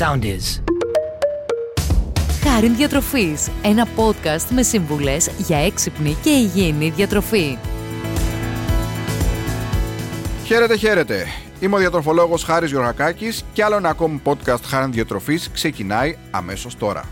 sound is. Χάριν Διατροφής, ένα podcast με σύμβουλες για έξυπνη και υγιεινή διατροφή. Χαίρετε, χαίρετε. Είμαι ο διατροφολόγος Χάρης Γιωργακάκης και άλλο ένα ακόμη podcast Χάριν Διατροφής ξεκινάει αμέσως τώρα.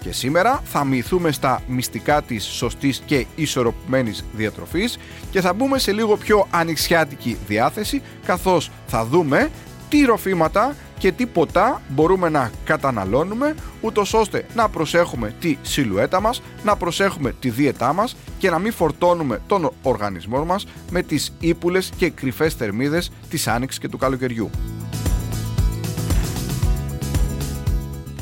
Και σήμερα θα μυθούμε στα μυστικά της σωστής και ισορροπημένης διατροφής και θα μπούμε σε λίγο πιο ανοιξιάτικη διάθεση καθώς θα δούμε τι ροφήματα και τι ποτά μπορούμε να καταναλώνουμε ούτως ώστε να προσέχουμε τη σιλουέτα μας, να προσέχουμε τη δίαιτά μας και να μην φορτώνουμε τον οργανισμό μας με τις ύπουλες και κρυφές θερμίδες της άνοιξης και του καλοκαιριού.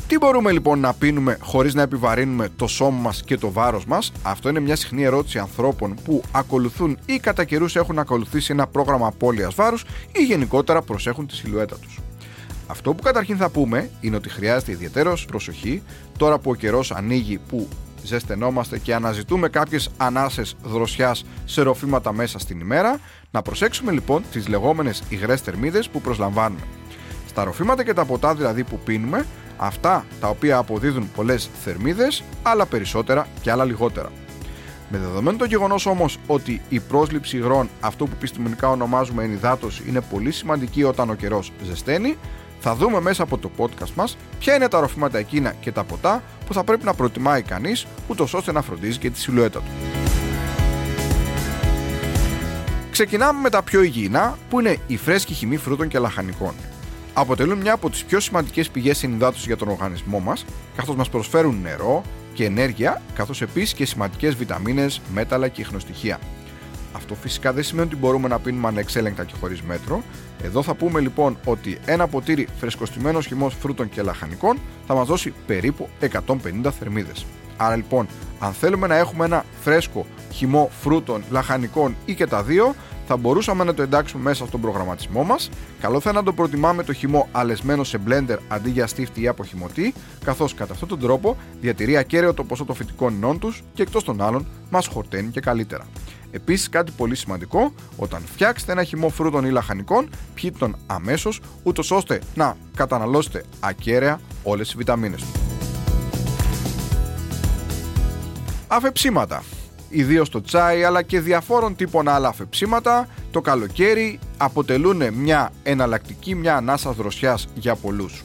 Τι μπορούμε λοιπόν να πίνουμε χωρίς να επιβαρύνουμε το σώμα μας και το βάρος μας; Αυτό είναι μια συχνή ερώτηση ανθρώπων που ακολουθούν ή κατά καιρούς έχουν ακολουθήσει ένα πρόγραμμα απώλειας βάρους ή γενικότερα προσέχουν τη σιλουέτα τους. Αυτό που καταρχήν θα πούμε είναι ότι χρειάζεται ιδιαίτερος προσοχή τώρα που ο καιρός ανοίγει που ζεσθενόμαστε και αναζητούμε κάποιες ανάσες δροσιάς σε ροφήματα μέσα στην ημέρα, να προσέξουμε λοιπόν τις λεγόμενες υγρές θερμίδες που προσλαμβάνουμε. Στα ροφήματα και τα ποτά δηλαδή που πίνουμε, αυτά τα οποία αποδίδουν πολλές θερμίδες, άλλα περισσότερα και άλλα λιγότερα. Με δεδομένο το γεγονός όμως ότι η πρόσληψη υγρών, αυτό που επιστημονικά ονομάζουμε ενυδάτωση, είναι πολύ σημαντική όταν ο καιρός ζεσταίνει, θα δούμε μέσα από το podcast μας ποια είναι τα ροφήματα εκείνα και τα ποτά που θα πρέπει να προτιμάει κανείς ούτως ώστε να φροντίζει και τη σιλουέτα του. Ξεκινάμε με τα πιο υγιεινά που είναι η φρέσκη χυμή φρούτων και λαχανικών. Αποτελούν μια από τις πιο σημαντικές πηγές συνυδάτωσης για τον οργανισμό μας καθώς μας προσφέρουν νερό και ενέργεια καθώς επίσης και σημαντικές βιταμίνες, μέταλλα και ιχνοστοιχεία. Αυτό φυσικά δεν σημαίνει ότι μπορούμε να πίνουμε ανεξέλεγκτα και χωρίς μέτρο. Εδώ θα πούμε λοιπόν ότι ένα ποτήρι φρεσκοστημένος χυμός φρούτων και λαχανικών θα μας δώσει περίπου 150 θερμίδες. Άρα λοιπόν, αν θέλουμε να έχουμε ένα φρέσκο χυμό φρούτων, λαχανικών ή και τα δύο, θα μπορούσαμε να το εντάξουμε μέσα στον προγραμματισμό μας. Καλό θα είναι να το προτιμάμε το χυμό αλεσμένο σε blender αντί για στίφτη ή αποχυμωτή, καθώς κατά αυτόν τον τρόπο διατηρεί ακέραιο το ποσό των φυτικών ινών του και εκτός των άλλων μας χορταίνει και καλύτερα. Επίσης, κάτι πολύ σημαντικό, όταν φτιάξετε ένα χυμό φρούτων ή λαχανικών, πιείτε τον αμέσως, ούτως ώστε να καταναλώσετε ακέραια όλες τι βιταμίνες του. Αφεψίματα. Ιδίως το τσάι αλλά και διαφόρων τύπων άλλα αφεψίματα το καλοκαίρι αποτελούν μια εναλλακτική, μια ανάσα δροσιάς για πολλούς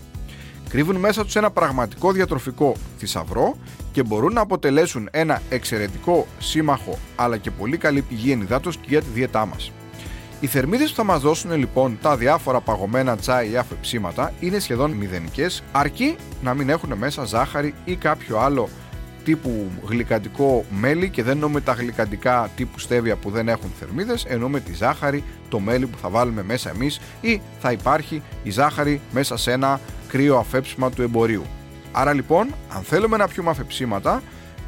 κρύβουν μέσα τους ένα πραγματικό διατροφικό θησαυρό και μπορούν να αποτελέσουν ένα εξαιρετικό σύμμαχο αλλά και πολύ καλή πηγή ενυδάτωσης και για τη δίαιτά μας. Οι θερμίδες που θα μας δώσουν λοιπόν τα διάφορα παγωμένα τσάι ή αφεψίματα είναι σχεδόν μηδενικές αρκεί να μην έχουν μέσα ζάχαρη ή κάποιο άλλο τύπου γλυκαντικό μέλι και δεν εννοούμε τα γλυκαντικά τύπου στέβια που δεν έχουν θερμίδες, εννοούμε τη ζάχαρη, το μέλι που θα βάλουμε μέσα εμείς ή θα υπάρχει η ζάχαρη μέσα σε ένα κρύο αφέψιμα του εμπορίου. Άρα λοιπόν, αν θέλουμε να πιούμε αφεψίματα,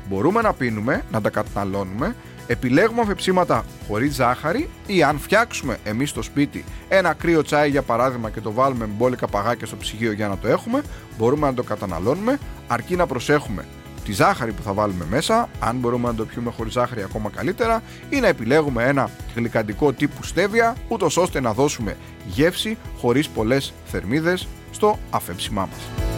μπορούμε να πίνουμε, να τα καταναλώνουμε, επιλέγουμε αφεψίματα χωρίς ζάχαρη ή αν φτιάξουμε εμείς στο σπίτι ένα κρύο τσάι για παράδειγμα και το βάλουμε με μπόλικα παγάκια στο ψυγείο για να το έχουμε, μπορούμε να το καταναλώνουμε αρκεί να προσέχουμε τη ζάχαρη που θα βάλουμε μέσα, αν μπορούμε να το πιούμε χωρίς ζάχαρη ακόμα καλύτερα, ή να επιλέγουμε ένα γλυκαντικό τύπου στέβια, ούτως ώστε να δώσουμε γεύση χωρίς πολλές θερμίδες στο αφέψιμά μας.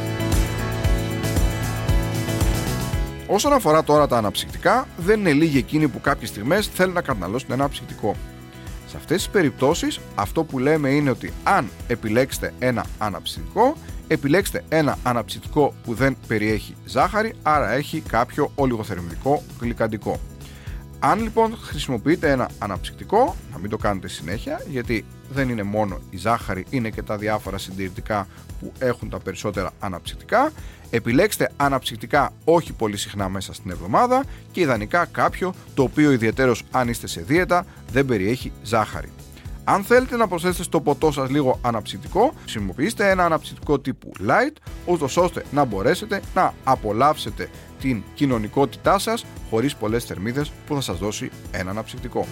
Όσον αφορά τώρα τα αναψυκτικά, δεν είναι λίγοι εκείνοι που κάποιες στιγμές θέλουν να καταναλώσουν ένα ψυκτικό. Σε αυτές τις περιπτώσεις, αυτό που λέμε είναι ότι αν επιλέξετε ένα αναψυκτικό, επιλέξτε ένα αναψυκτικό που δεν περιέχει ζάχαρη, άρα έχει κάποιο ολιγοθερμικό γλυκαντικό. Αν λοιπόν χρησιμοποιείτε ένα αναψυκτικό, να μην το κάνετε συνέχεια, γιατί δεν είναι μόνο η ζάχαρη, είναι και τα διάφορα συντηρητικά που έχουν τα περισσότερα αναψυκτικά. Επιλέξτε αναψυκτικά όχι πολύ συχνά μέσα στην εβδομάδα και ιδανικά κάποιο το οποίο ιδιαίτερος αν είστε σε δίαιτα δεν περιέχει ζάχαρη. Αν θέλετε να προσθέσετε στο ποτό σας λίγο αναψυκτικό, χρησιμοποιήστε ένα αναψυκτικό τύπου light, ούτως ώστε να μπορέσετε να απολαύσετε την κοινωνικότητά σας χωρίς πολλές θερμίδες που θα σας δώσει ένα αναψυκτικό.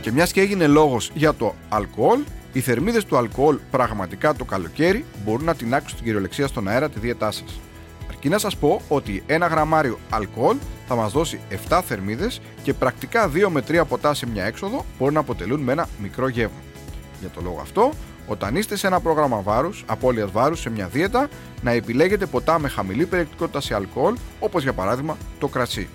Και μιας και έγινε λόγος για το αλκοόλ, οι θερμίδες του αλκοόλ πραγματικά το καλοκαίρι μπορούν να τεινάξουν την κυριολεξία στον αέρα τη δίαιτά σας. Αρκεί να σας πω ότι ένα γραμμάριο αλκοόλ θα μας δώσει 7 θερμίδες και πρακτικά 2 με 3 ποτά σε μια έξοδο μπορούν να αποτελούν με ένα μικρό γεύμα. Για το λόγο αυτό, Όταν είστε σε ένα πρόγραμμα βάρους, απώλειας βάρους, σε μια δίαιτα, να επιλέγετε ποτά με χαμηλή περιεκτικότητα σε αλκοόλ, όπως για παράδειγμα το κρασί.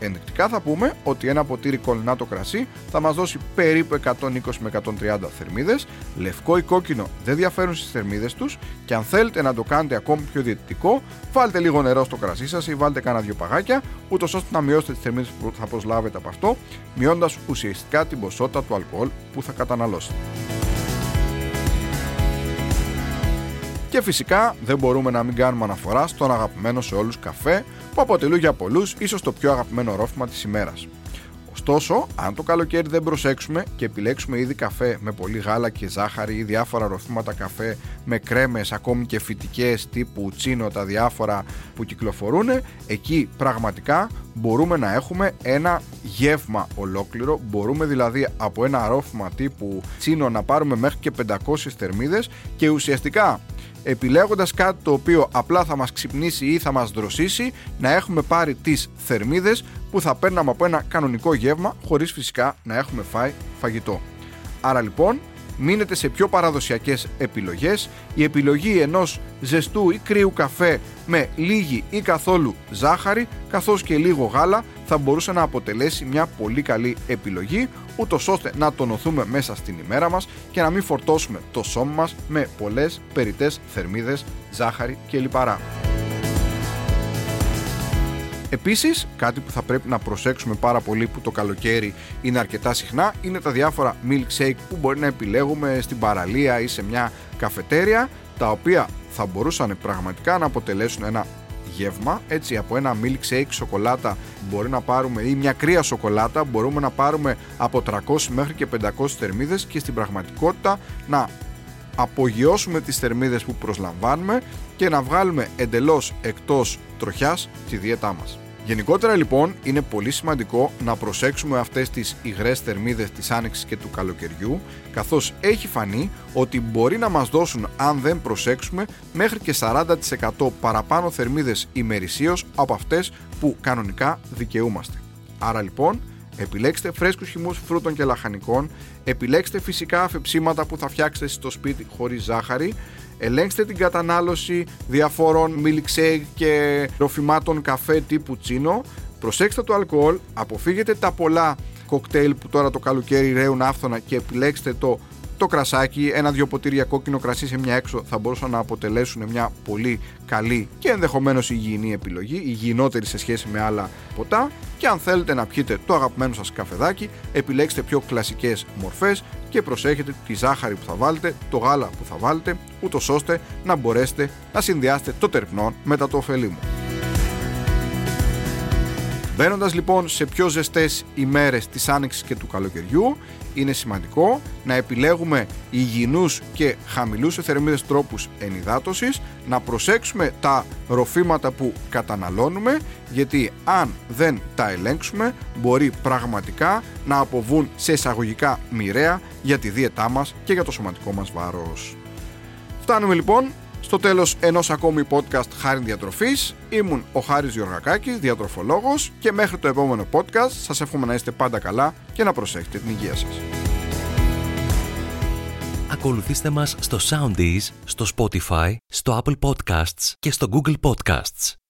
Ενδεικτικά θα πούμε ότι ένα ποτήρι κολλινάτο κρασί θα μας δώσει περίπου 120 με 130 θερμίδες, λευκό ή κόκκινο δεν διαφέρουν στις θερμίδες τους και αν θέλετε να το κάνετε ακόμη πιο διαιτητικό, βάλτε λίγο νερό στο κρασί σας ή βάλτε κάνα δυο παγάκια, ούτως ώστε να μειώσετε τις θερμίδες που θα προσλάβετε από αυτό, μειώνοντας ουσιαστικά την ποσότητα του αλκοόλ που θα καταναλώσετε. Και φυσικά δεν μπορούμε να μην κάνουμε αναφορά στον αγαπημένο σε όλους καφέ που αποτελούν για πολλούς ίσως το πιο αγαπημένο ρόφημα της ημέρας. Ωστόσο, αν το καλοκαίρι δεν προσέξουμε και επιλέξουμε ήδη καφέ με πολύ γάλα και ζάχαρη ή διάφορα ροφήματα καφέ με κρέμες ακόμη και φυτικές τύπου τσίνο τα διάφορα που κυκλοφορούν, εκεί πραγματικά μπορούμε να έχουμε ένα γεύμα ολόκληρο. Μπορούμε δηλαδή από ένα ρόφημα τύπου τσίνο να πάρουμε μέχρι και 500 θερμίδες και ουσιαστικά επιλέγοντας κάτι το οποίο απλά θα μας ξυπνήσει ή θα μας δροσίσει να έχουμε πάρει τις θερμίδες που θα παίρναμε από ένα κανονικό γεύμα χωρίς φυσικά να έχουμε φάει φαγητό. Άρα λοιπόν μείνετε σε πιο παραδοσιακές επιλογές. Η επιλογή ενός ζεστού ή κρύου καφέ με λίγη ή καθόλου ζάχαρη καθώς και λίγο γάλα θα μπορούσε να αποτελέσει μια πολύ καλή επιλογή ούτως ώστε να τονωθούμε μέσα στην ημέρα μας και να μην φορτώσουμε το σώμα μας με πολλές περιτές θερμίδες, ζάχαρη και λιπαρά. Επίσης, κάτι που θα πρέπει να προσέξουμε πάρα πολύ που το καλοκαίρι είναι αρκετά συχνά είναι τα διάφορα milkshake που μπορεί να επιλέγουμε στην παραλία ή σε μια καφετέρια τα οποία θα μπορούσαν πραγματικά να αποτελέσουν ένα γεύμα έτσι από ένα milkshake σοκολάτα μπορεί να πάρουμε ή μια κρύα σοκολάτα μπορούμε να πάρουμε από 300 μέχρι και 500 θερμίδες και στην πραγματικότητα να απογειώσουμε τις θερμίδες που προσλαμβάνουμε και να βγάλουμε εντελώς εκτός τροχιάς τη δίαιτά μας. Γενικότερα λοιπόν είναι πολύ σημαντικό να προσέξουμε αυτές τις υγρές θερμίδες της άνοιξης και του καλοκαιριού καθώς έχει φανεί ότι μπορεί να μας δώσουν αν δεν προσέξουμε μέχρι και 40% παραπάνω θερμίδες ημερησίως από αυτές που κανονικά δικαιούμαστε. Άρα λοιπόν επιλέξτε φρέσκους χυμούς φρούτων και λαχανικών, επιλέξτε φυσικά αφεψίματα που θα φτιάξετε στο σπίτι χωρίς ζάχαρη, ελέγξτε την κατανάλωση διαφόρων milkshake και ροφημάτων καφέ τύπου τσίνο, προσέξτε το αλκοόλ, αποφύγετε τα πολλά κοκτέιλ που τώρα το καλοκαίρι ρέουν άφθονα και επιλέξτε το το κρασάκι, ένα-δυο ποτήρια κόκκινο κρασί σε μια έξω θα μπορούσαν να αποτελέσουν μια πολύ καλή και ενδεχομένως υγιεινή επιλογή, υγιεινότερη σε σχέση με άλλα ποτά και αν θέλετε να πιείτε το αγαπημένο σας καφεδάκι, επιλέξτε πιο κλασικές μορφές και προσέχετε τη ζάχαρη που θα βάλετε, το γάλα που θα βάλετε, ούτως ώστε να μπορέσετε να συνδυάσετε το τερπνό με τα το μου. Μπαίνοντας λοιπόν σε πιο ζεστές ημέρες της άνοιξης και του καλοκαιριού, είναι σημαντικό να επιλέγουμε υγιεινούς και χαμηλούς σε θερμίδες τρόπους ενυδάτωσης, να προσέξουμε τα ροφήματα που καταναλώνουμε, γιατί αν δεν τα ελέγξουμε μπορεί πραγματικά να αποβούν σε εισαγωγικά μοιραία για τη δίαιτά μας και για το σωματικό μας βάρος. Φτάνουμε λοιπόν στο τέλος ενός ακόμη podcast Χάρη Διατροφής. Ήμουν ο Χάρης Γιωργακάκης, διατροφολόγος και μέχρι το επόμενο podcast σας εύχομαι να είστε πάντα καλά και να προσέχετε την υγεία σας. Ακολουθήστε μας στο Soundees, στο Spotify, στο Apple Podcasts και στο Google Podcasts.